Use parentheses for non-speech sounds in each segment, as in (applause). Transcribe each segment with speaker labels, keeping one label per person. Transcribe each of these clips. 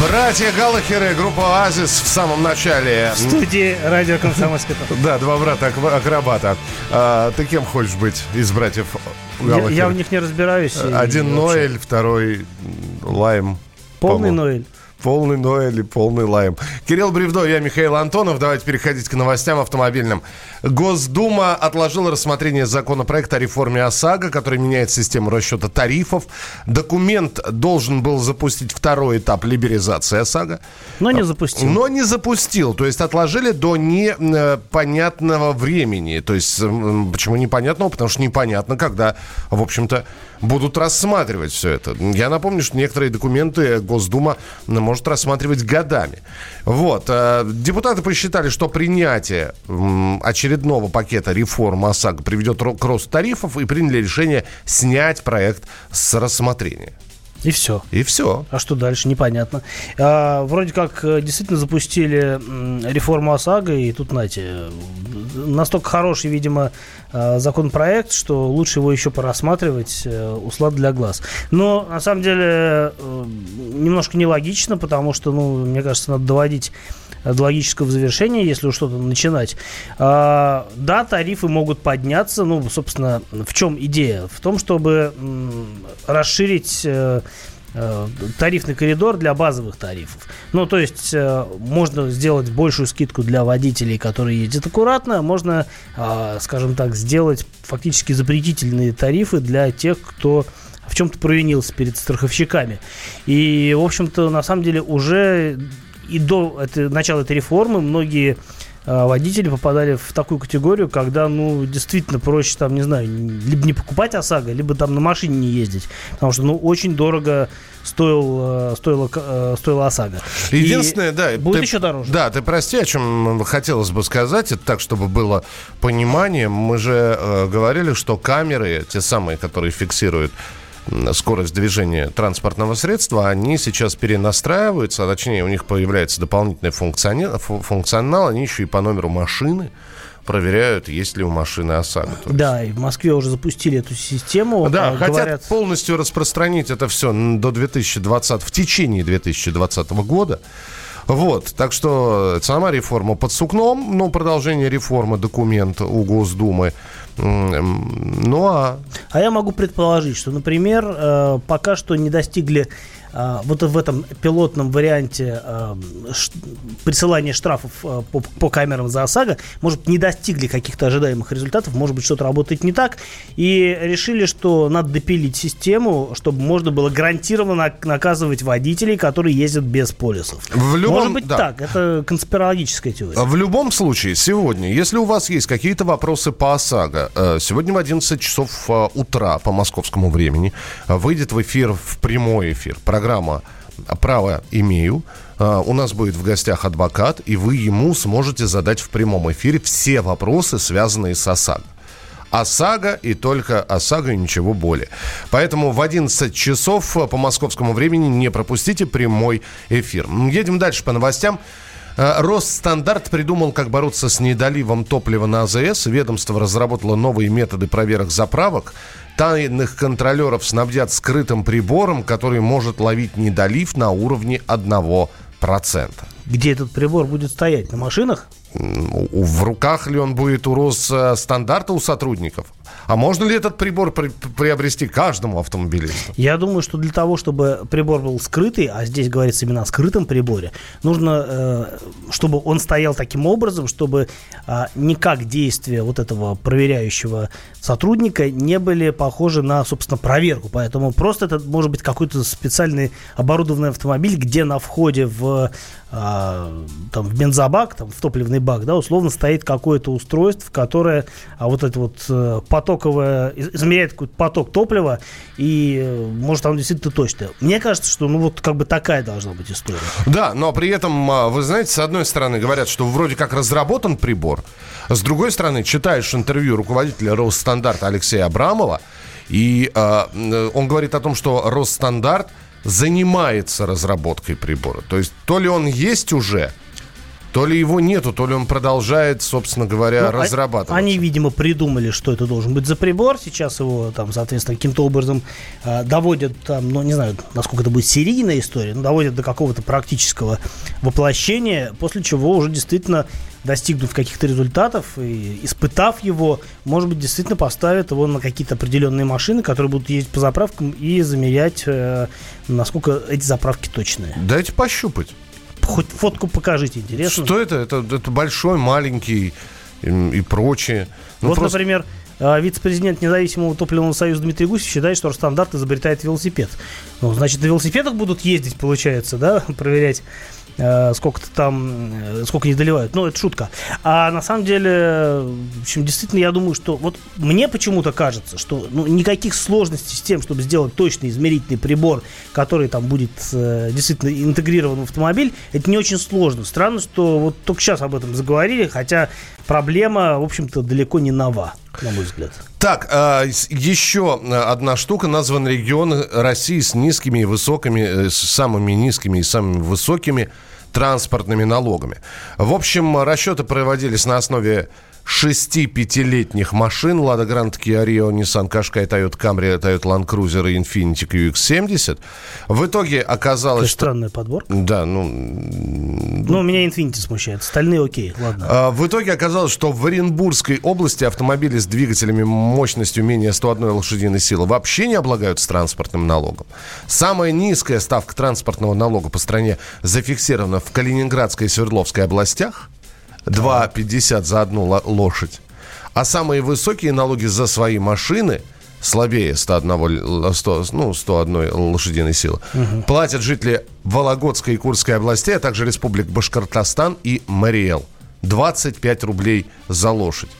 Speaker 1: Братья Галлахеры, группа Оазис в самом начале.
Speaker 2: В студии радио Комсомольский
Speaker 1: Да, два брата акробата. А, ты кем хочешь быть из братьев
Speaker 2: Галлахер? Я, я в них не разбираюсь.
Speaker 1: Один Ноэль, второй Лайм.
Speaker 2: Полный Ноэль.
Speaker 1: Полный Ноэль полный лайм. Кирилл Бревдо, я Михаил Антонов. Давайте переходить к новостям автомобильным. Госдума отложила рассмотрение законопроекта о реформе ОСАГО, который меняет систему расчета тарифов. Документ должен был запустить второй этап либерализации ОСАГО.
Speaker 2: Но не запустил.
Speaker 1: Но не запустил. То есть отложили до непонятного времени. То есть почему непонятного? Потому что непонятно, когда, в общем-то, будут рассматривать все это. Я напомню, что некоторые документы Госдума может рассматривать годами. Вот. Э, депутаты посчитали, что принятие очередного пакета реформ ОСАГО приведет к росту тарифов и приняли решение снять проект с рассмотрения.
Speaker 2: И все.
Speaker 1: И все.
Speaker 2: А что дальше, непонятно. А, вроде как э, действительно запустили реформу ОСАГО, и тут, знаете, настолько хороший, видимо, э, законопроект, что лучше его еще порассматривать, э, услад для глаз. Но, на самом деле, немножко нелогично, потому что, ну, мне кажется, надо доводить до логического завершения, если уж что-то начинать. А, да, тарифы могут подняться. Ну, собственно, в чем идея? В том, чтобы расширить э, э, тарифный коридор для базовых тарифов. Ну, то есть э, можно сделать большую скидку для водителей, которые ездят аккуратно, можно, э, скажем так, сделать фактически запретительные тарифы для тех, кто в чем-то провинился перед страховщиками. И, в общем-то, на самом деле уже и до это, начала этой реформы многие э, водители попадали в такую категорию, когда, ну, действительно проще, там, не знаю, либо не покупать ОСАГО, либо там на машине не ездить, потому что, ну, очень дорого стоил, э, стоило, э, стоило ОСАГО.
Speaker 1: Единственное, И да.
Speaker 2: Будет ты, еще дороже.
Speaker 1: Да, ты прости, о чем хотелось бы сказать, это так, чтобы было понимание. Мы же э, говорили, что камеры, те самые, которые фиксируют скорость движения транспортного средства, они сейчас перенастраиваются, а точнее у них появляется дополнительный функционал, функционал они еще и по номеру машины проверяют, есть ли у машины ОСАГО.
Speaker 2: Да, и в Москве уже запустили эту систему.
Speaker 1: Да, а, говорят... хотят полностью распространить это все до 2020, в течение 2020 года. Вот, так что сама реформа под сукном, но продолжение реформы документ у Госдумы. Ну а...
Speaker 2: А я могу предположить, что, например, э, пока что не достигли вот в этом пилотном варианте а, присылания штрафов а, по, по камерам за ОСАГО, может, не достигли каких-то ожидаемых результатов, может быть, что-то работает не так, и решили, что надо допилить систему, чтобы можно было гарантированно наказывать водителей, которые ездят без полисов. В любом, может быть, да. так, это конспирологическая теория.
Speaker 1: В любом случае, сегодня, если у вас есть какие-то вопросы по ОСАГО, э, сегодня в 11 часов э, утра по московскому времени выйдет в эфир, в прямой эфир, программа «Право имею». А, у нас будет в гостях адвокат, и вы ему сможете задать в прямом эфире все вопросы, связанные с ОСАГО. ОСАГО и только ОСАГО и ничего более. Поэтому в 11 часов по московскому времени не пропустите прямой эфир. Едем дальше по новостям. А, Росстандарт придумал, как бороться с недоливом топлива на АЗС. Ведомство разработало новые методы проверок заправок тайных контролеров снабдят скрытым прибором, который может ловить недолив на уровне 1%.
Speaker 2: Где этот прибор будет стоять? На машинах?
Speaker 1: В руках ли он будет у Росстандарта у сотрудников? А можно ли этот прибор при, приобрести каждому автомобилисту?
Speaker 2: Я думаю, что для того, чтобы прибор был скрытый, а здесь говорится именно о скрытом приборе, нужно, э, чтобы он стоял таким образом, чтобы э, никак действия вот этого проверяющего сотрудника не были похожи на, собственно, проверку. Поэтому просто это может быть какой-то специальный оборудованный автомобиль, где на входе в а, там, в бензобак, там, в топливный бак, да, условно стоит какое-то устройство, которое а, вот это вот э, потоковое, измеряет какой-то поток топлива, и э, может оно действительно точно. Мне кажется, что ну вот как бы такая должна быть история.
Speaker 1: Да, но при этом, а, вы знаете, с одной стороны говорят, что вроде как разработан прибор, с другой стороны, читаешь интервью руководителя Росстандарта Алексея Абрамова, и э, он говорит о том, что Росстандарт – занимается разработкой прибора. То есть то ли он есть уже, то ли его нету, то ли он продолжает, собственно говоря, ну, а разрабатывать.
Speaker 2: Они, видимо, придумали, что это должен быть за прибор. Сейчас его там, соответственно, каким-то образом э, доводят, там, ну, не знаю, насколько это будет серийная история, но доводят до какого-то практического воплощения, после чего уже действительно достигнув каких-то результатов и испытав его, может быть, действительно поставят его на какие-то определенные машины, которые будут ездить по заправкам и замерять, э, насколько эти заправки точные.
Speaker 1: Дайте пощупать.
Speaker 2: Хоть фотку покажите, интересно.
Speaker 1: Что это? Это, это большой, маленький и, и прочее.
Speaker 2: Ну, вот, просто... например, э, вице-президент независимого топливного союза Дмитрий Гусев считает, что Росстандарт изобретает велосипед. Ну, значит, на велосипедах будут ездить, получается, да, (laughs) проверять Э, сколько-то там, э, сколько не доливают. Ну, это шутка. А на самом деле, в общем, действительно, я думаю, что вот мне почему-то кажется, что ну, никаких сложностей с тем, чтобы сделать точный измерительный прибор, который там будет э, действительно интегрирован в автомобиль, это не очень сложно. Странно, что вот только сейчас об этом заговорили, хотя проблема, в общем-то, далеко не нова, на мой взгляд.
Speaker 1: Так, а, еще одна штука. Назван регион России с низкими и высокими, с самыми низкими и самыми высокими транспортными налогами. В общем, расчеты проводились на основе шести пятилетних машин Лада Грант, Kia Rio, Nissan Qashqai, Toyota Camry, Toyota Land Cruiser и Infiniti QX70. В итоге оказалось,
Speaker 2: что... странная подборка.
Speaker 1: Да, ну...
Speaker 2: Ну, меня Infiniti смущает. Остальные окей, ладно.
Speaker 1: А, в итоге оказалось, что в Оренбургской области автомобили с двигателями мощностью менее 101 лошадиной силы вообще не облагаются транспортным налогом. Самая низкая ставка транспортного налога по стране зафиксирована в Калининградской и Свердловской областях – 2,50 за одну лошадь. А самые высокие налоги за свои машины слабее 101, 100, ну, 101 лошадиной силы. Угу. Платят жители Вологодской и Курской областей, а также республик Башкортостан и Мариэл. 25 рублей за лошадь.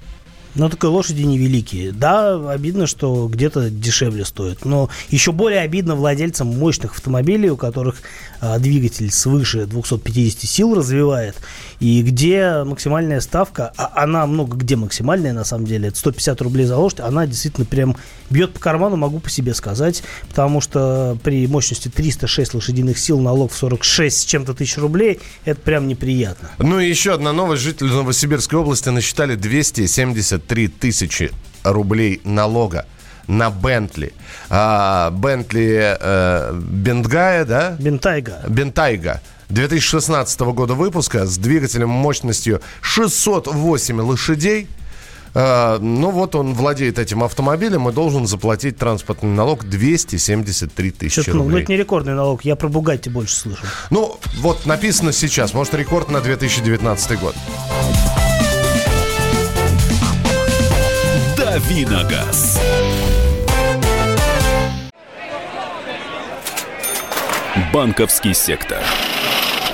Speaker 2: Ну, только лошади невеликие. Да, обидно, что где-то дешевле стоит. Но еще более обидно владельцам мощных автомобилей, у которых а, двигатель свыше 250 сил развивает, и где максимальная ставка, а она много где максимальная, на самом деле, это 150 рублей за лошадь, она действительно прям бьет по карману, могу по себе сказать, потому что при мощности 306 лошадиных сил налог в 46 с чем-то тысяч рублей, это прям неприятно.
Speaker 1: Ну и еще одна новость. Жители Новосибирской области насчитали 273 тысячи рублей налога на Бентли. А, Бентли э, Бентгая, да?
Speaker 2: Бентайга.
Speaker 1: Бентайга. 2016 года выпуска с двигателем мощностью 608 лошадей. Uh, ну вот он владеет этим автомобилем и должен заплатить транспортный налог 273 тысячи рублей.
Speaker 2: Ну, это не рекордный налог, я про Бугатти больше слышу.
Speaker 1: Ну, вот написано сейчас, может рекорд на 2019 год.
Speaker 3: Давиногаз. Банковский сектор.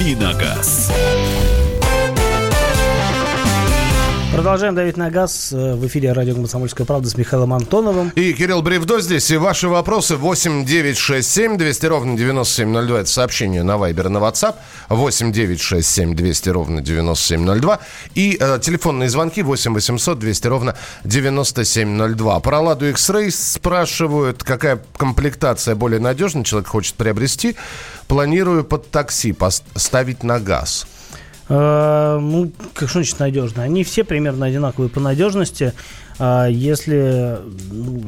Speaker 3: Давиногаз.
Speaker 2: Продолжаем давить на газ э, в эфире радио «Комсомольская правда» с Михаилом Антоновым.
Speaker 1: И Кирилл Бревдо здесь. И ваши вопросы 8 9 6 7 200 ровно 9702. Это сообщение на Вайбер на WhatsApp. 8 9 6 7 200 ровно 9702. И э, телефонные звонки 8 800 200 ровно 9702. Про «Ладу X-Ray» спрашивают, какая комплектация более надежная. Человек хочет приобрести. Планирую под такси поставить на газ.
Speaker 2: Э, ну, как что значит надежно? Они все примерно одинаковые по надежности. А если ну,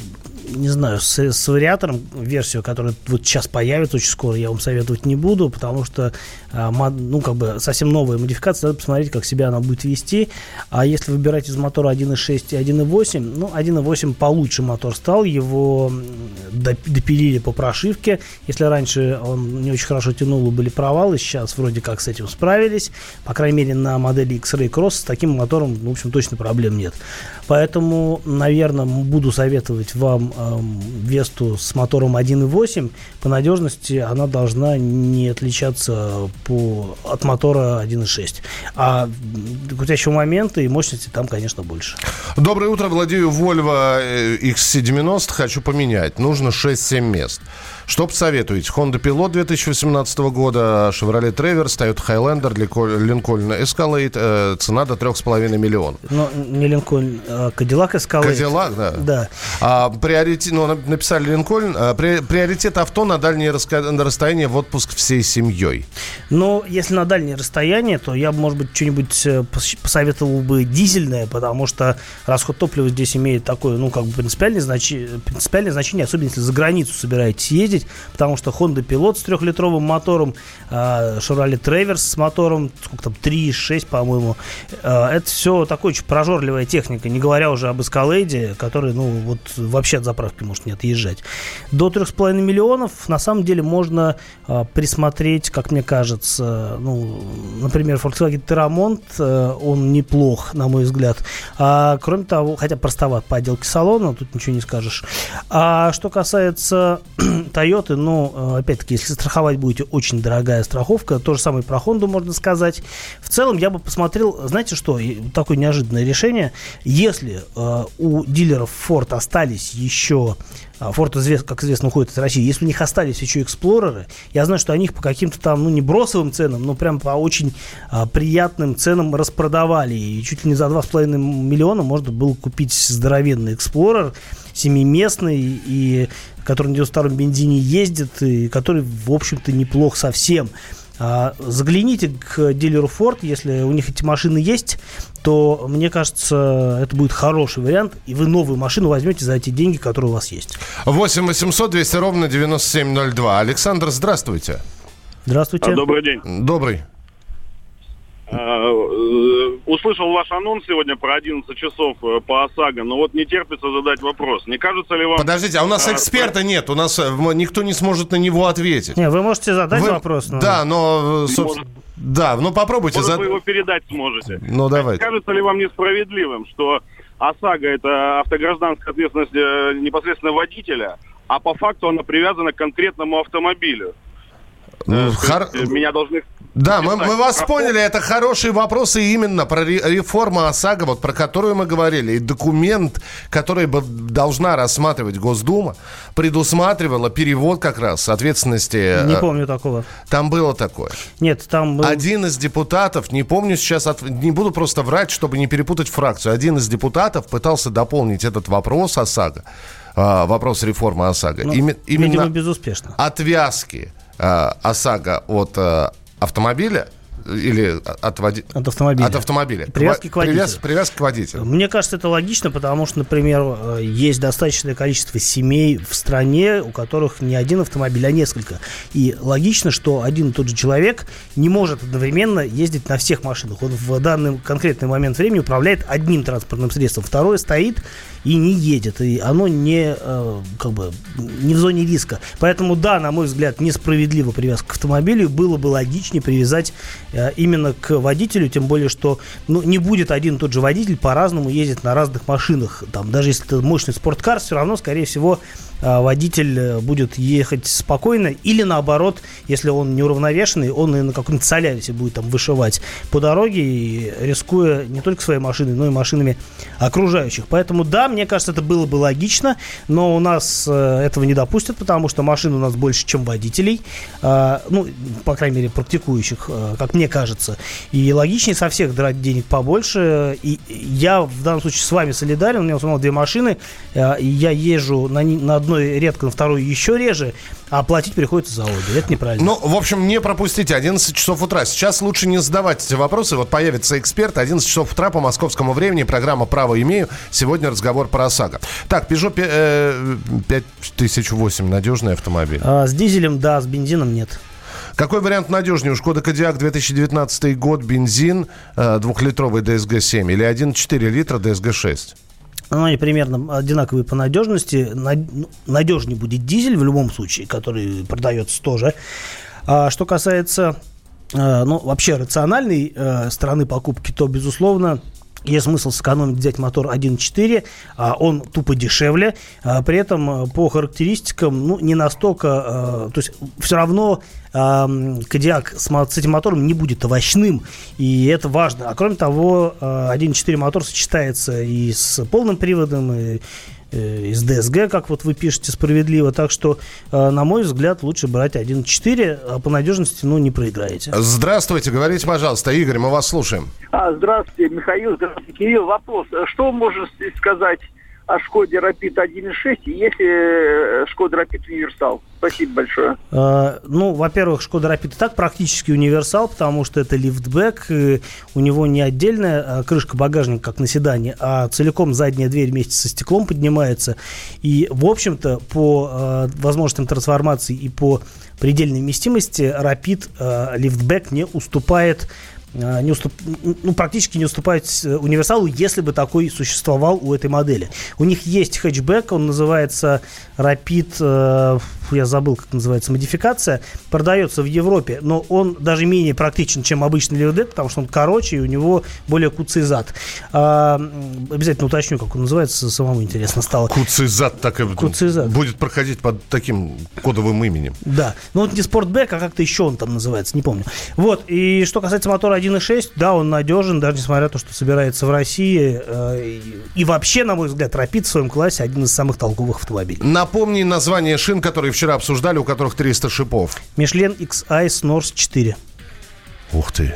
Speaker 2: не знаю, с, с вариатором версию, которая вот сейчас появится очень скоро, я вам советовать не буду, потому что, а, ну, как бы совсем новая модификация, надо посмотреть, как себя она будет вести. А если выбирать из мотора 1.6 и 1.8, ну, 1.8 получше мотор стал, его допилили по прошивке. Если раньше он не очень хорошо тянул, были провалы, сейчас вроде как с этим справились. По крайней мере, на модели X-Ray Cross с таким мотором, в общем, точно проблем нет. Поэтому Наверное, буду советовать вам э, Весту с мотором 1.8. По надежности она должна не отличаться по, от мотора 1.6. А крутящего момента и мощности там, конечно, больше.
Speaker 1: Доброе утро. Владею Volvo XC90. Э, Хочу поменять. Нужно 6-7 мест. Что посоветуете? Honda Pilot 2018 года, Chevrolet Traverse, Toyota Highlander, Lincoln Escalade, э, цена до 3,5 миллионов.
Speaker 2: Но не Lincoln, а Cadillac Escalade.
Speaker 1: Cadillac, да.
Speaker 2: Да.
Speaker 1: А, приоритет, ну, написали Lincoln, а, при, приоритет авто на дальние расстояния в отпуск всей семьей.
Speaker 2: Ну, если на дальние расстояния, то я, может быть, что-нибудь э, посоветовал бы дизельное, потому что расход топлива здесь имеет такое, ну, как бы принципиальное, значи... принципиальное значение, особенно если за границу собираетесь ездить, ездить, потому что Honda Pilot с трехлитровым мотором, а, Chevrolet Traverse с мотором, сколько там, 3,6, по-моему, а, это все такая очень прожорливая техника, не говоря уже об Escalade, который, ну, вот вообще от заправки может не отъезжать. До 3,5 миллионов, на самом деле, можно а, присмотреть, как мне кажется, ну, например, Volkswagen Terramont, он неплох, на мой взгляд. А, кроме того, хотя простоват по отделке салона, тут ничего не скажешь. А что касается (clears throat) Toyota, но, э, опять-таки, если страховать будете, очень дорогая страховка. То же самое про Honda можно сказать. В целом, я бы посмотрел, знаете что, такое неожиданное решение. Если э, у дилеров Ford остались еще а, Ford, как известно, уходит из России. Если у них остались еще эксплореры, я знаю, что они их по каким-то там, ну, не бросовым ценам, но прям по очень а, приятным ценам распродавали. И чуть ли не за 2,5 миллиона можно было купить здоровенный эксплорер, семиместный, и который на 92-м бензине ездит, и который, в общем-то, неплох совсем. А, загляните к дилеру Ford, если у них эти машины есть, то, мне кажется, это будет хороший вариант, и вы новую машину возьмете за эти деньги, которые у вас есть.
Speaker 1: 8 800 200 ровно 9702. Александр, здравствуйте.
Speaker 2: Здравствуйте.
Speaker 4: Добрый день.
Speaker 1: Добрый.
Speaker 4: Э, э, услышал ваш анонс сегодня про 11 часов э, по ОСАГО, но вот не терпится задать вопрос. Не кажется ли вам...
Speaker 1: Подождите, а у нас эксперта а, нет, у нас никто не сможет на него ответить.
Speaker 2: Не, вы можете задать вы... вопрос.
Speaker 1: Но... Да, но... Собственно... Да, ну попробуйте.
Speaker 4: Может, зад... вы его передать сможете.
Speaker 1: Ну, давай.
Speaker 4: Кажется ли вам несправедливым, что ОСАГО – это автогражданская ответственность непосредственно водителя, а по факту она привязана к конкретному автомобилю? Ну, хор... Меня должны
Speaker 1: да, мы, мы вас поняли, это хорошие вопросы именно про реформу ОСАГО, вот про которую мы говорили. И документ, который бы должна рассматривать Госдума, предусматривала перевод как раз ответственности.
Speaker 2: Не э, помню такого.
Speaker 1: Там было такое.
Speaker 2: Нет, там был...
Speaker 1: Один из депутатов, не помню сейчас, от... не буду просто врать, чтобы не перепутать фракцию. Один из депутатов пытался дополнить этот вопрос ОСАГО, э, вопрос реформы ОСАГО.
Speaker 2: Ну. Именно видимо, безуспешно.
Speaker 1: Отвязки э, ОСАГО от автомобиля или от, води...
Speaker 2: от автомобиля.
Speaker 1: От автомобиля.
Speaker 2: Привязки к водителю. Привяз...
Speaker 1: Привязка к водителю.
Speaker 2: Мне кажется, это логично, потому что, например, э, есть достаточное количество семей в стране, у которых не один автомобиль, а несколько. И логично, что один и тот же человек не может одновременно ездить на всех машинах. Он в данный конкретный момент времени управляет одним транспортным средством, второе стоит и не едет. И оно не, э, как бы, не в зоне риска. Поэтому, да, на мой взгляд, несправедливо привязка к автомобилю. Было бы логичнее привязать именно к водителю, тем более, что ну, не будет один и тот же водитель по-разному ездить на разных машинах. Там, даже если это мощный спорткар, все равно, скорее всего, водитель э, будет ехать спокойно, или наоборот, если он неуравновешенный, он и на каком-нибудь солярисе будет там вышивать по дороге, рискуя не только своей машиной, но и машинами окружающих. Поэтому да, мне кажется, это было бы логично, но у нас э, этого не допустят, потому что машин у нас больше, чем водителей, ну, по крайней мере, практикующих, э, как мне кажется. И логичнее со всех драть денег побольше. И я в данном случае с вами солидарен, у меня в две машины, и я езжу на, на одной одной редко, на второй еще реже, а платить приходится за обе. Это неправильно.
Speaker 1: Ну, в общем, не пропустите 11 часов утра. Сейчас лучше не задавать эти вопросы. Вот появится эксперт. 11 часов утра по московскому времени. Программа «Право имею». Сегодня разговор про ОСАГО. Так, Peugeot э, 5008. Надежный автомобиль.
Speaker 2: А, с дизелем, да, с бензином нет.
Speaker 1: Какой вариант надежнее? У Шкода Кодиак 2019 год, бензин, э, двухлитровый DSG-7 или 1,4 литра DSG-6?
Speaker 2: Ну, они примерно одинаковые по надежности. Ну, Надежнее будет дизель в любом случае, который продается тоже. А что касается э, ну, вообще рациональной э, стороны покупки, то, безусловно, есть смысл сэкономить, взять мотор 1.4, а он тупо дешевле. А при этом э, по характеристикам, ну, не настолько... То есть все равно а, Кодиак с, с этим мотором не будет овощным, и это важно. А кроме того, 1.4 мотор сочетается и с полным приводом, и Э, из ДСГ, как вот вы пишете справедливо. Так что, э, на мой взгляд, лучше брать 1.4, а по надежности, ну, не проиграете.
Speaker 1: Здравствуйте, говорите, пожалуйста, Игорь, мы вас слушаем.
Speaker 5: А, здравствуйте, Михаил, здравствуйте, Кирилл. Вопрос, что можете сказать о Шкоде Rapid 1.6, если Шкода Rapid универсал? Спасибо большое.
Speaker 2: Uh, ну, во-первых, Шкода Rapid и так практически универсал, потому что это лифтбэк, у него не отдельная а, крышка багажника, как на седане, а целиком задняя дверь вместе со стеклом поднимается. И, в общем-то, по uh, возможностям трансформации и по предельной вместимости Rapid uh, лифтбэк не уступает а, не уступ, ну, практически не уступает э, универсалу, если бы такой существовал у этой модели. У них есть хэтчбэк, он называется Rapid, я забыл, как называется, модификация, продается в Европе, но он даже менее практичен, чем обычный Леодет, потому что он короче, и у него более куцый зад. А, обязательно уточню, как он называется, самому интересно стало.
Speaker 1: Куцый зад так и куцый зад. будет проходить под таким кодовым именем.
Speaker 2: Да, но вот не спортбэк, а как-то еще он там называется, не помню. Вот, и что касается мотора 1.6, да, он надежен, даже несмотря на то, что собирается в России. Э, и вообще, на мой взгляд, Rapid в своем классе один из самых толковых автомобилей.
Speaker 1: Напомни название шин, которые вчера обсуждали, у которых 300 шипов.
Speaker 2: Мишлен X-Ice North 4.
Speaker 1: Ух ты.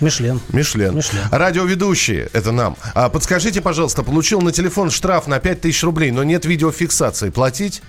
Speaker 2: Мишлен.
Speaker 1: Мишлен. Мишлен. Радиоведущие, это нам. А подскажите, пожалуйста, получил на телефон штраф на 5000 рублей, но нет видеофиксации. Платить?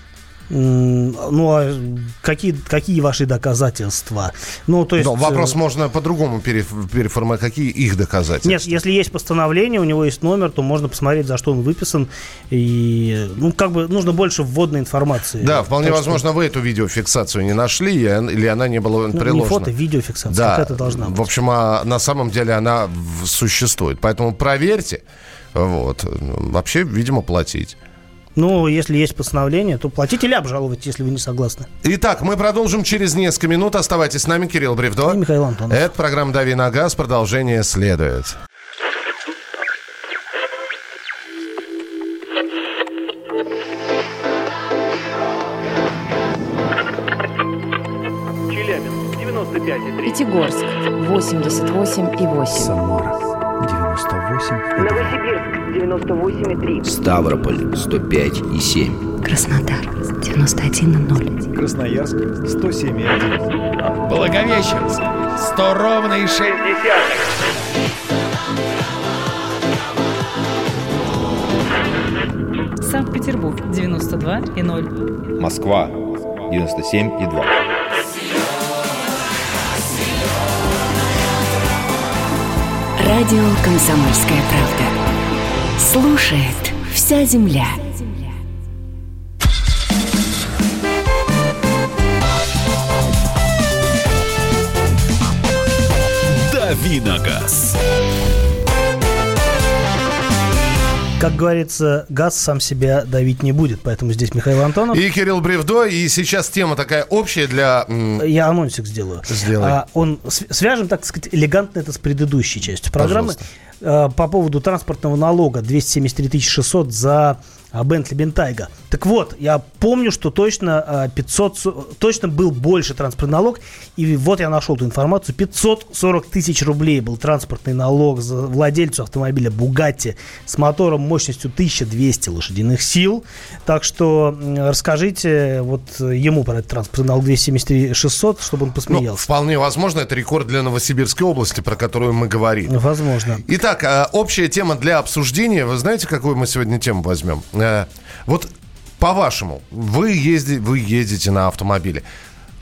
Speaker 2: Ну, а какие, какие ваши доказательства?
Speaker 1: Ну, то есть... Но вопрос э, можно по-другому переформировать. Какие их доказательства?
Speaker 2: Нет, если есть постановление, у него есть номер, то можно посмотреть, за что он выписан. И, ну, как бы нужно больше вводной информации.
Speaker 1: Да, вполне так возможно, что... вы эту видеофиксацию не нашли, или она не была ну, приложена. Не
Speaker 2: фото, видеофиксация. Да. Как это должна быть.
Speaker 1: В общем, а на самом деле она существует. Поэтому проверьте. Вот. Вообще, видимо, платить.
Speaker 2: Ну, если есть постановление, то платите или обжаловать, если вы не согласны.
Speaker 1: Итак, мы продолжим через несколько минут. Оставайтесь с нами, Кирилл Бревдо.
Speaker 2: И Михаил Антонов.
Speaker 1: Это программа «Дави на газ». Продолжение следует.
Speaker 6: Челябинск, 95,3. Пятигорск, 88,8.
Speaker 7: Самара, 98.
Speaker 8: Новосибирск 98,3.
Speaker 9: Ставрополь 105,7.
Speaker 10: Краснодар 91,0.
Speaker 11: Красноярск 107,1.
Speaker 12: Благовещенск 100 ровно и 6
Speaker 13: Санкт-Петербург 92,0.
Speaker 14: Москва 97,2.
Speaker 10: Радио «Комсомольская правда». Слушает вся земля.
Speaker 3: Давиногаз.
Speaker 2: Как говорится, газ сам себя давить не будет, поэтому здесь Михаил Антонов.
Speaker 1: И Кирилл Бревдо, и сейчас тема такая общая для...
Speaker 2: Я анонсик сделаю.
Speaker 1: Сделай. А,
Speaker 2: он, свяжем, так сказать, элегантно это с предыдущей частью программы. Пожалуйста. А, по поводу транспортного налога 273 600 за Бентли Бентайга. Так вот, я помню, что точно 500, а, точно был больше транспортный налог, и вот я нашел эту информацию. 540 тысяч рублей был транспортный налог за владельцу автомобиля Бугатти с мотором мощностью 1200 лошадиных сил. Так что расскажите вот ему про этот транспортный налог 273 600, чтобы он ну, посмеялся. Ну,
Speaker 1: вполне возможно, это рекорд для Новосибирской области, про которую мы говорим.
Speaker 2: Возможно.
Speaker 1: Итак, а, общая тема для обсуждения. Вы знаете, какую мы сегодня тему возьмем? Э, вот по-вашему, вы, езди, вы ездите на автомобиле.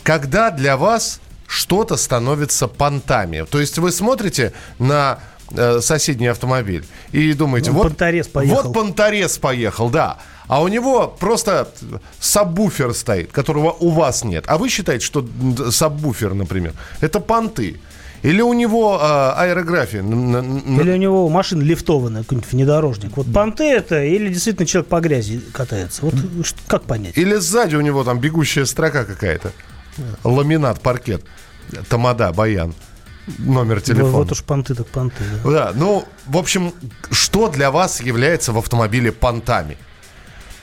Speaker 1: Когда для вас что-то становится понтами? То есть вы смотрите на э, соседний автомобиль и думаете, ну, вот,
Speaker 2: понторез поехал.
Speaker 1: вот понторез поехал, да. А у него просто сабвуфер стоит, которого у вас нет. А вы считаете, что сабвуфер, например, это понты. Или у него э, аэрография?
Speaker 2: Или у него машина лифтованная, какой-нибудь внедорожник. Вот понты это, или действительно человек по грязи катается. Вот как понять?
Speaker 1: Или сзади у него там бегущая строка какая-то. Ламинат, паркет. Тамада, баян. номер телефона.
Speaker 2: Вот уж понты так понты,
Speaker 1: да. Да, ну, в общем, что для вас является в автомобиле понтами?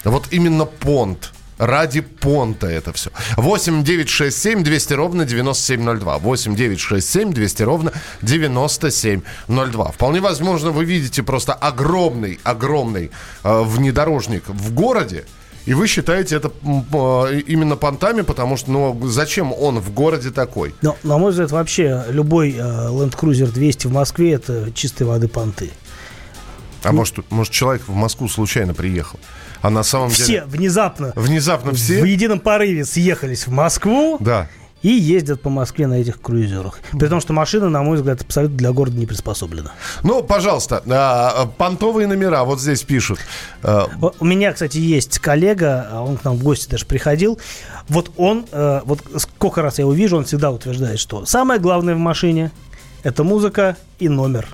Speaker 1: Вот именно понт. Ради понта это все. 8 9 6 7 200 ровно 9702. 8 9 6 7 200 ровно 9702. Вполне возможно, вы видите просто огромный, огромный э, внедорожник в городе, и вы считаете это э, именно понтами, потому что, ну, зачем он в городе такой?
Speaker 2: Но, на мой взгляд, вообще любой э, Land Cruiser 200 в Москве это чистой воды понты.
Speaker 1: А ну, может, может, человек в Москву случайно приехал? А на самом
Speaker 2: все
Speaker 1: деле...
Speaker 2: Все внезапно.
Speaker 1: Внезапно все?
Speaker 2: В едином порыве съехались в Москву.
Speaker 1: Да
Speaker 2: и ездят по Москве на этих круизерах. При том, что машина, на мой взгляд, абсолютно для города не приспособлена.
Speaker 1: Ну, пожалуйста, а, понтовые номера вот здесь пишут.
Speaker 2: А, У меня, кстати, есть коллега, а он к нам в гости даже приходил. Вот он, э, вот сколько раз я его вижу, он всегда утверждает, что самое главное в машине – это музыка и номер.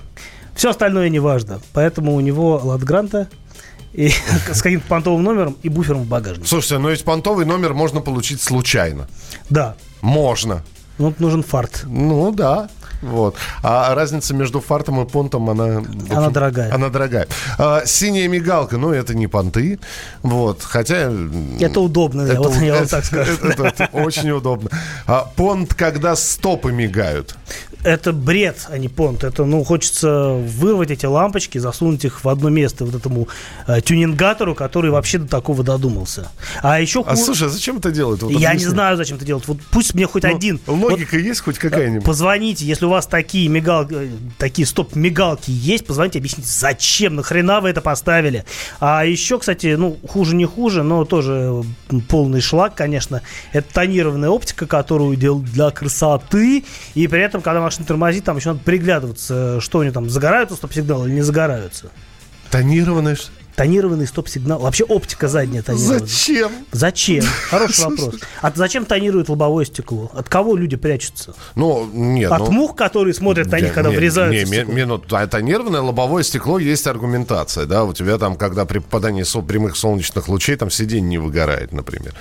Speaker 2: Все остальное не важно. Поэтому у него Ладгранта и (laughs) с каким-то понтовым номером и буфером в багажнике.
Speaker 1: Слушайте, но ведь понтовый номер можно получить случайно.
Speaker 2: Да.
Speaker 1: Можно.
Speaker 2: Ну, нужен фарт.
Speaker 1: Ну, да. Вот. А разница между фартом и понтом, она...
Speaker 2: Общем, она дорогая.
Speaker 1: Она дорогая. А, синяя мигалка, ну, это не понты. Вот. Хотя...
Speaker 2: Это удобно, это, вот, я вам так (laughs) скажу.
Speaker 1: Это, это, это очень удобно. А понт, когда стопы мигают
Speaker 2: это бред, а не понт. Это, ну, хочется вырвать эти лампочки, засунуть их в одно место вот этому э, тюнингатору, который вообще до такого додумался. А еще...
Speaker 1: А слушай, а зачем это делают?
Speaker 2: Вот Я не знаю, зачем это делают. Вот пусть мне хоть ну, один...
Speaker 1: Логика
Speaker 2: вот,
Speaker 1: есть хоть какая-нибудь?
Speaker 2: Позвоните, если у вас такие мигалки, э, такие стоп-мигалки есть, позвоните, объясните, зачем, нахрена вы это поставили. А еще, кстати, ну, хуже не хуже, но тоже полный шлак, конечно, это тонированная оптика, которую делал для красоты, и при этом, когда машина тормозит, там еще надо приглядываться, что у него там, загораются стоп-сигналы или не загораются.
Speaker 1: Тонированные
Speaker 2: Тонированный стоп-сигнал. Вообще оптика задняя тонированная.
Speaker 1: Зачем?
Speaker 2: Зачем? Хороший (laughs) вопрос. А зачем тонируют лобовое стекло? От кого люди прячутся?
Speaker 1: Ну, нет.
Speaker 2: От
Speaker 1: ну,
Speaker 2: мух, которые смотрят на них, когда нет, врезаются
Speaker 1: не, минут. А тонированное лобовое стекло есть аргументация, да? У тебя там, когда при попадании прямых солнечных лучей, там сиденье не выгорает, например.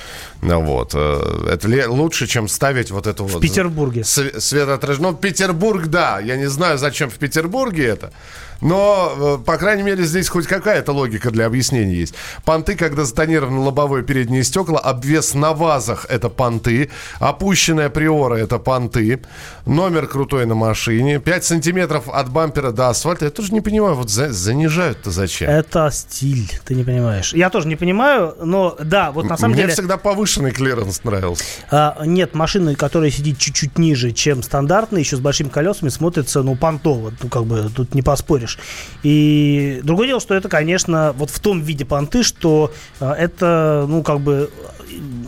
Speaker 1: Ну, вот. Э, это лучше, чем ставить вот эту
Speaker 2: в
Speaker 1: вот...
Speaker 2: В Петербурге.
Speaker 1: Светоотражение. Ну, Петербург, да. Я не знаю, зачем в Петербурге это. Но, э, по крайней мере, здесь хоть какая-то логика для объяснения есть. Понты, когда затонированы лобовое переднее стекла, обвес на вазах – это понты, опущенная приора – это понты, номер крутой на машине, 5 сантиметров от бампера до асфальта. Я тоже не понимаю, вот за, занижают-то зачем?
Speaker 2: Это стиль, ты не понимаешь. Я тоже не понимаю, но да, вот на самом
Speaker 1: Мне
Speaker 2: деле...
Speaker 1: Мне всегда повышенный клиренс нравился.
Speaker 2: А, нет, машины, которая сидит чуть-чуть ниже, чем стандартная, еще с большими колесами, смотрится, ну, понтово. Ну, как бы тут не поспоришь смотришь. И другое дело, что это, конечно, вот в том виде понты, что э, это, ну, как бы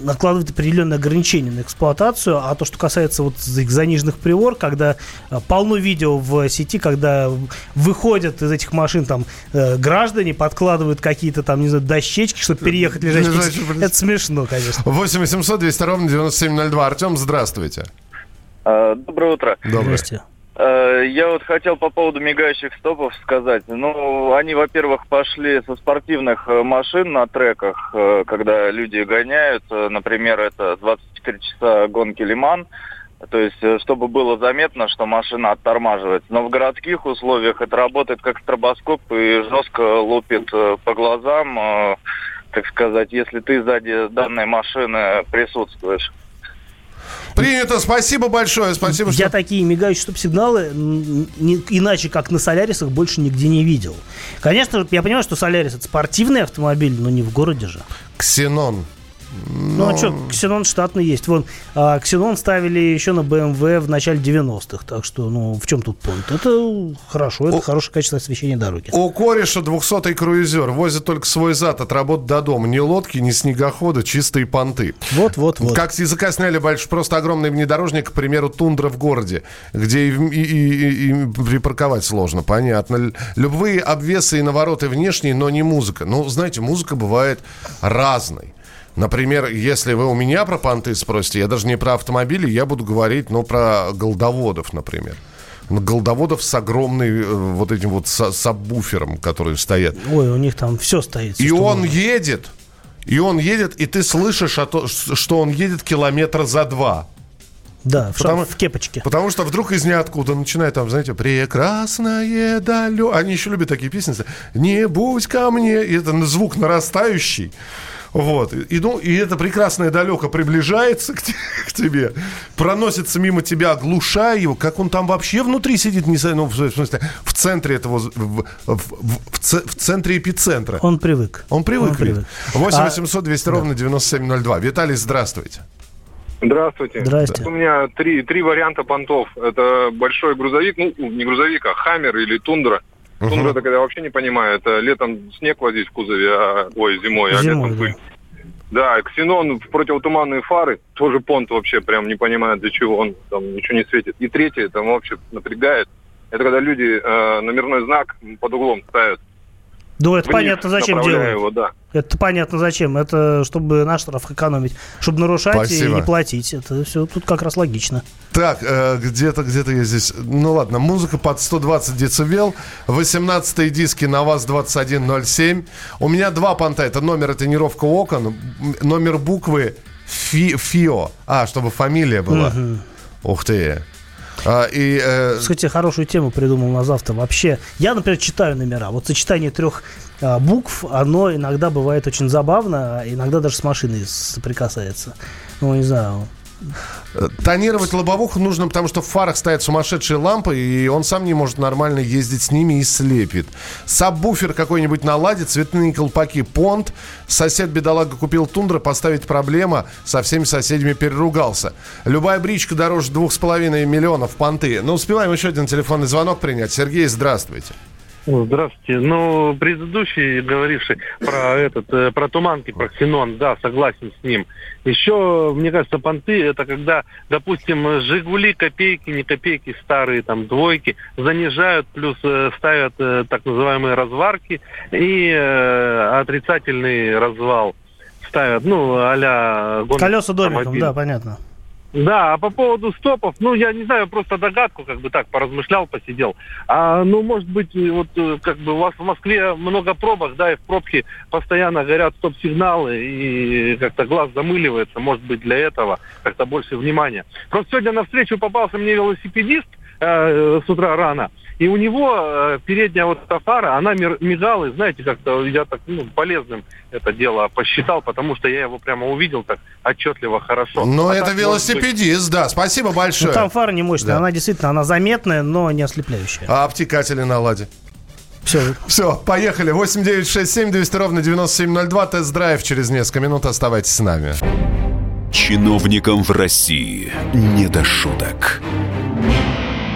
Speaker 2: накладывает определенные ограничения на эксплуатацию, а то, что касается вот их заниженных приор, когда э, полно видео в сети, когда выходят из этих машин там э, граждане, подкладывают какие-то там, не знаю, дощечки, чтобы переехать лежачие. Это смешно, конечно.
Speaker 1: 8 800 200 ровно 9702. Артем, здравствуйте.
Speaker 15: Доброе утро.
Speaker 1: Доброе.
Speaker 2: Здравствуйте.
Speaker 15: Э, я вот хотел по поводу мигающих стопов сказать. Ну, они, во-первых, пошли со спортивных э, машин на треках, э, когда люди гоняют. Например, это 24 часа гонки Лиман. То есть, чтобы было заметно, что машина оттормаживается. Но в городских условиях это работает как стробоскоп и жестко лупит по глазам, так сказать, если ты сзади данной машины присутствуешь.
Speaker 1: Принято, спасибо большое, спасибо.
Speaker 2: Я что... такие мигающие стоп-сигналы не, иначе, как на Солярисах, больше нигде не видел. Конечно, я понимаю, что Солярис это спортивный автомобиль, но не в городе же.
Speaker 1: Ксенон.
Speaker 2: Но... Ну, а что, Ксенон штатный есть. Вон, а, Ксенон ставили еще на BMW в начале 90-х. Так что, ну, в чем тут понт? Это хорошо, это у... хорошее качество освещения дороги.
Speaker 1: У кореша 200-й круизер. Возит только свой зад от работы до дома. Ни лодки, ни снегохода, чистые понты.
Speaker 2: Вот, вот, вот.
Speaker 1: Как с языка сняли большой, просто огромный внедорожник, к примеру, тундра в городе, где и, и, и, и припарковать сложно, понятно. Любые обвесы и навороты внешние, но не музыка. Ну, знаете, музыка бывает разной. Например, если вы у меня про понты спросите, я даже не про автомобили, я буду говорить, ну, про голдоводов, например голдоводов с огромной э, вот этим вот сабвуфером, которые стоят.
Speaker 2: Ой, у них там все стоит.
Speaker 1: И он можно. едет, и он едет, и ты слышишь, то, что он едет километра за два.
Speaker 2: Да, в, потому, в кепочке.
Speaker 1: Потому что вдруг из ниоткуда начинает там, знаете, прекрасное далё. Они еще любят такие песни. Не будь ко мне. И это звук нарастающий. Вот. И, ну, и это прекрасное далеко приближается к, к тебе, проносится мимо тебя, оглушая его. Как он там вообще внутри сидит, не знаю, ну, в смысле, в центре этого, в, в, в, в центре эпицентра.
Speaker 2: Он привык.
Speaker 1: Он привык. Он привык. 8 800 200 а, ровно 9702. Виталий, здравствуйте.
Speaker 16: Здравствуйте.
Speaker 2: Здравствуйте.
Speaker 16: У меня три, три варианта понтов. Это большой грузовик, ну, не грузовик, а хаммер или тундра. Uh-huh. Тундра когда вообще не понимаю, это летом снег возить в кузове, а, ой, зимой, а зимой, летом пыль. Да. да, ксенон в противотуманные фары, тоже понт вообще прям не понимает, для чего он там ничего не светит. И третье, там вообще напрягает, это когда люди э, номерной знак под углом ставят.
Speaker 2: Ну, это понятно, зачем делают.
Speaker 16: Его, да.
Speaker 2: Это понятно, зачем. Это чтобы на штраф экономить. Чтобы нарушать Спасибо. и не платить. Это все тут как раз логично.
Speaker 1: Так, э, где-то, где-то я здесь... Ну, ладно, музыка под 120 децибел. 18 диски на вас 2107. У меня два понта. Это номер, тренировка окон. Номер буквы Фи, ФИО. А, чтобы фамилия была. Угу. Ух ты.
Speaker 2: А, и, э... Кстати, хорошую тему придумал на завтра. Вообще, я, например, читаю номера. Вот сочетание трех а, букв, оно иногда бывает очень забавно, а иногда даже с машиной соприкасается. Ну, не знаю,
Speaker 1: Тонировать лобовуху нужно, потому что в фарах стоят сумасшедшие лампы, и он сам не может нормально ездить с ними и слепит. Сабвуфер какой-нибудь наладит, цветные колпаки, понт. Сосед бедолага купил тундра, поставить проблема, со всеми соседями переругался. Любая бричка дороже двух с половиной миллионов понты. Ну, успеваем еще один телефонный звонок принять. Сергей, здравствуйте.
Speaker 17: Здравствуйте. Ну, предыдущий, говоривший про этот, э, про туманки, про ксенон, да, согласен с ним. Еще, мне кажется, понты это когда, допустим, Жигули копейки, не копейки, старые там двойки занижают, плюс э, ставят э, так называемые разварки и э, отрицательный развал ставят, ну, а-ля...
Speaker 2: Колеса домиком, да, понятно.
Speaker 17: Да, а по поводу стопов, ну, я не знаю, просто догадку, как бы так, поразмышлял, посидел. А, ну, может быть, вот, э, как бы у вас в Москве много пробок, да, и в пробке постоянно горят стоп-сигналы, и как-то глаз замыливается, может быть, для этого как-то больше внимания. Просто сегодня на встречу попался мне велосипедист э, с утра рано, и у него э, передняя вот эта фара, она мигала, и знаете, как-то я так ну, полезным это дело посчитал, потому что я его прямо увидел так отчетливо, хорошо.
Speaker 1: Но а это велосипедист, быть... да, спасибо большое. Ну,
Speaker 2: там фара не мощная, да. она действительно, она заметная, но не ослепляющая.
Speaker 1: А обтекатели на ладе? Все. (laughs) Все, поехали. 8 9 6 7 200 ровно 9702. Тест-драйв через несколько минут. Оставайтесь с нами.
Speaker 3: Чиновникам в России не до шуток.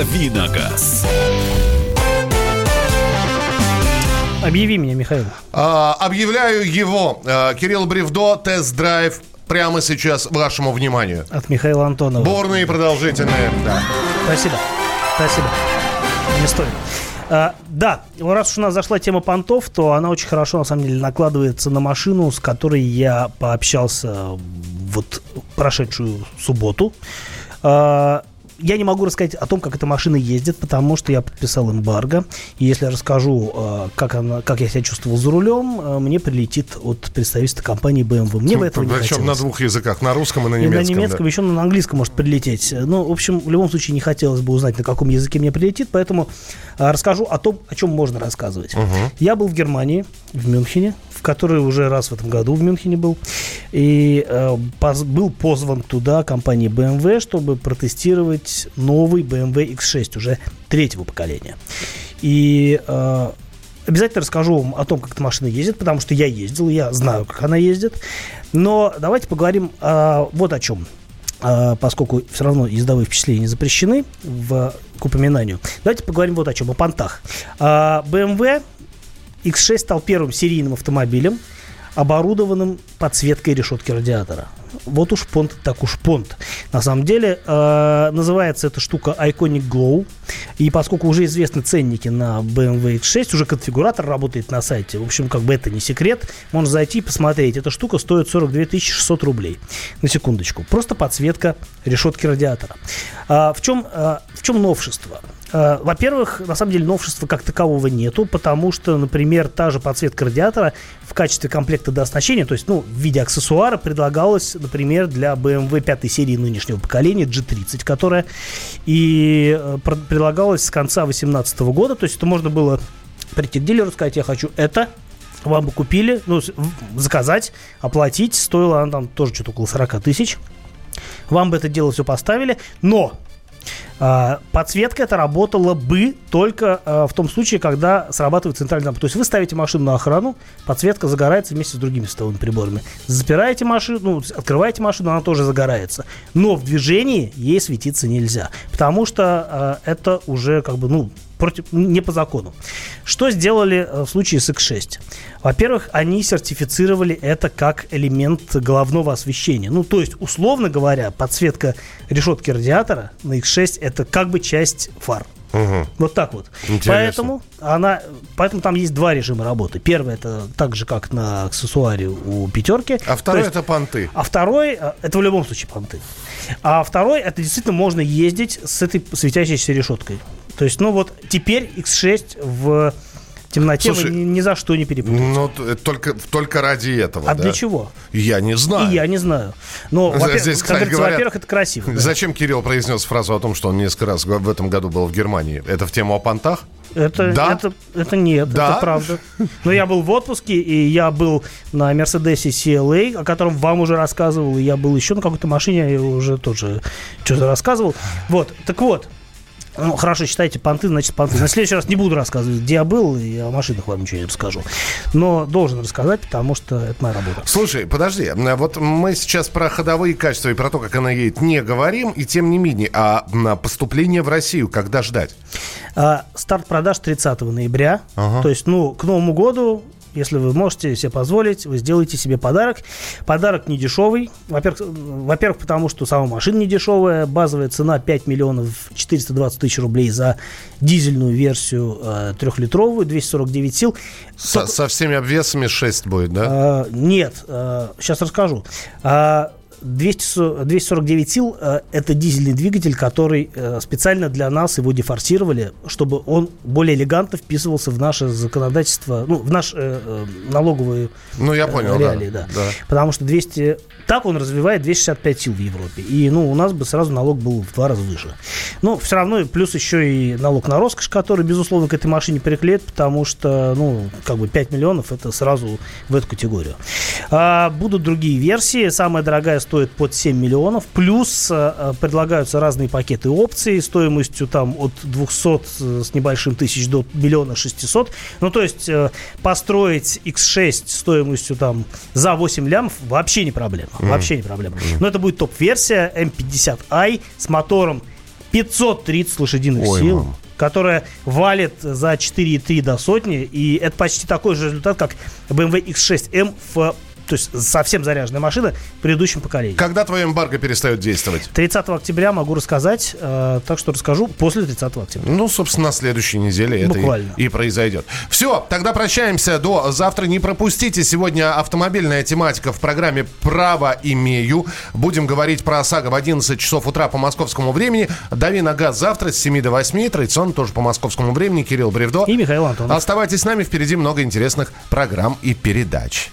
Speaker 3: Давиногаз.
Speaker 2: Объяви меня, Михаил.
Speaker 1: А, объявляю его. А, Кирилл Бревдо, тест-драйв прямо сейчас вашему вниманию.
Speaker 2: От Михаила Антонова.
Speaker 1: Бурные и продолжительные. Да.
Speaker 2: Спасибо. Спасибо. Не стоит. А, да, раз уж у нас зашла тема понтов, то она очень хорошо, на самом деле, накладывается на машину, с которой я пообщался вот прошедшую субботу. А, я не могу рассказать о том, как эта машина ездит, потому что я подписал эмбарго. И если я расскажу, э, как, она, как я себя чувствовал за рулем, э, мне прилетит от представительства компании BMW. Мне бы этого не
Speaker 1: Причем на двух языках, на русском и на немецком.
Speaker 2: И на немецком, да. еще на английском может прилететь. Ну, в общем, в любом случае не хотелось бы узнать, на каком языке мне прилетит, поэтому э, расскажу о том, о чем можно рассказывать. Угу. Я был в Германии, в Мюнхене, в который уже раз в этом году в Мюнхене был, и э, поз, был позван туда компанией BMW, чтобы протестировать новый BMW X6 уже третьего поколения. И э, обязательно расскажу вам о том, как эта машина ездит, потому что я ездил, я знаю, как она ездит. Но давайте поговорим э, вот о чем. Э, поскольку все равно ездовые впечатления запрещены в, к упоминанию. Давайте поговорим вот о чем, о понтах. Э, BMW X6 стал первым серийным автомобилем, оборудованным подсветкой решетки радиатора. Вот уж понт, так уж понт. На самом деле э, называется эта штука Iconic Glow. И поскольку уже известны ценники на BMW X6, уже конфигуратор работает на сайте. В общем, как бы это не секрет. Можно зайти и посмотреть. Эта штука стоит 42 600 рублей. На секундочку. Просто подсветка решетки радиатора. А, в, чем, а, в чем новшество? Э, во-первых, на самом деле новшества как такового нету, потому что, например, та же подсветка радиатора в качестве комплекта до оснащения, то есть, ну, в виде аксессуара предлагалась, например, для BMW 5 серии нынешнего поколения G30, которая и э, предлагалась с конца 2018 года, то есть это можно было прийти к дилеру, сказать, я хочу это, вам бы купили, ну, заказать, оплатить, стоило она там тоже что-то около 40 тысяч. Вам бы это дело все поставили, но подсветка это работала бы только а, в том случае, когда срабатывает центральный лампа. То есть вы ставите машину на охрану, подсветка загорается вместе с другими световыми приборами. Запираете машину, ну, открываете машину, она тоже загорается. Но в движении ей светиться нельзя, потому что э, это уже как бы, ну, против, не по закону. Что сделали в случае с X6? Во-первых, они сертифицировали это как элемент головного освещения. Ну, то есть, условно говоря, подсветка решетки радиатора на X6 это как бы часть фар. Угу. Вот так вот. Интересно. Поэтому она, поэтому там есть два режима работы. Первый это так же, как на аксессуаре у пятерки.
Speaker 1: А второй есть, это понты.
Speaker 2: А второй э, это в любом случае понты. А второй это действительно можно ездить с этой светящейся решеткой. То есть, ну вот теперь X6 в темноте Слушай, вы ни, ни за что не перепутаете.
Speaker 1: Ну, только, только ради этого.
Speaker 2: А
Speaker 1: да?
Speaker 2: для чего?
Speaker 1: Я не знаю.
Speaker 2: И я не знаю. Но, (laughs) Здесь, кстати, говорят, во-первых, это красиво.
Speaker 1: Зачем да. Кирилл произнес фразу о том, что он несколько раз в этом году был в Германии? Это в тему о понтах?
Speaker 2: Это, да? это, это нет, да? это правда. (laughs) Но я был в отпуске, и я был на Мерседесе CLA, о котором вам уже рассказывал, и я был еще на какой-то машине, я уже тоже что-то рассказывал. Вот, так вот, ну, хорошо, считайте понты, значит понты. На следующий раз не буду рассказывать, где я был, и о машинах вам ничего не расскажу. Но должен рассказать, потому что это моя работа.
Speaker 1: Слушай, подожди, вот мы сейчас про ходовые качества и про то, как она едет, не говорим, и тем не менее, а поступление в Россию когда ждать?
Speaker 2: А, старт продаж 30 ноября. Ага. То есть, ну, к Новому году если вы можете себе позволить, вы сделаете себе подарок. Подарок не дешевый. Во-первых, во-первых, потому что сама машина не дешевая. Базовая цена 5 миллионов 420 тысяч рублей за дизельную версию э, трехлитровую, 249 сил.
Speaker 1: Со, со всеми обвесами 6 будет, да?
Speaker 2: Э, нет, э, сейчас расскажу. Э, 200, 249 сил э, это дизельный двигатель, который э, специально для нас его дефорсировали, чтобы он более элегантно вписывался в наше законодательство, ну, в наш э, э налоговые
Speaker 1: ну, я понял,
Speaker 2: реалии. Да, да. Да. Потому что 200... Так он развивает 265 сил в Европе. И ну, у нас бы сразу налог был в два раза выше. Но все равно плюс еще и налог на роскошь, который, безусловно, к этой машине приклеит, потому что, ну, как бы 5 миллионов это сразу в эту категорию. А, будут другие версии. Самая дорогая стоит под 7 миллионов. Плюс э, предлагаются разные пакеты опций стоимостью там от 200 э, с небольшим тысяч до миллиона 600. Ну, то есть э, построить X6 стоимостью там за 8 лямов вообще не проблема. Mm. Вообще не проблема. Mm. Но это будет топ-версия M50i с мотором 530 лошадиных Ой, сил. Мам которая валит за 4,3 до сотни. И это почти такой же результат, как BMW X6M в то есть совсем заряженная машина в предыдущем поколении.
Speaker 1: Когда твоя эмбарго перестает действовать?
Speaker 2: 30 октября могу рассказать, э, так что расскажу после 30 октября.
Speaker 1: Ну, собственно, на следующей неделе Буквально. это и, и произойдет. Все, тогда прощаемся до завтра. Не пропустите сегодня автомобильная тематика в программе «Право имею». Будем говорить про ОСАГО в 11 часов утра по московскому времени. Дави на газ завтра с 7 до 8. Традиционно тоже по московскому времени. Кирилл Бревдо.
Speaker 2: И Михаил Антонов.
Speaker 1: Оставайтесь с нами. Впереди много интересных программ и передач.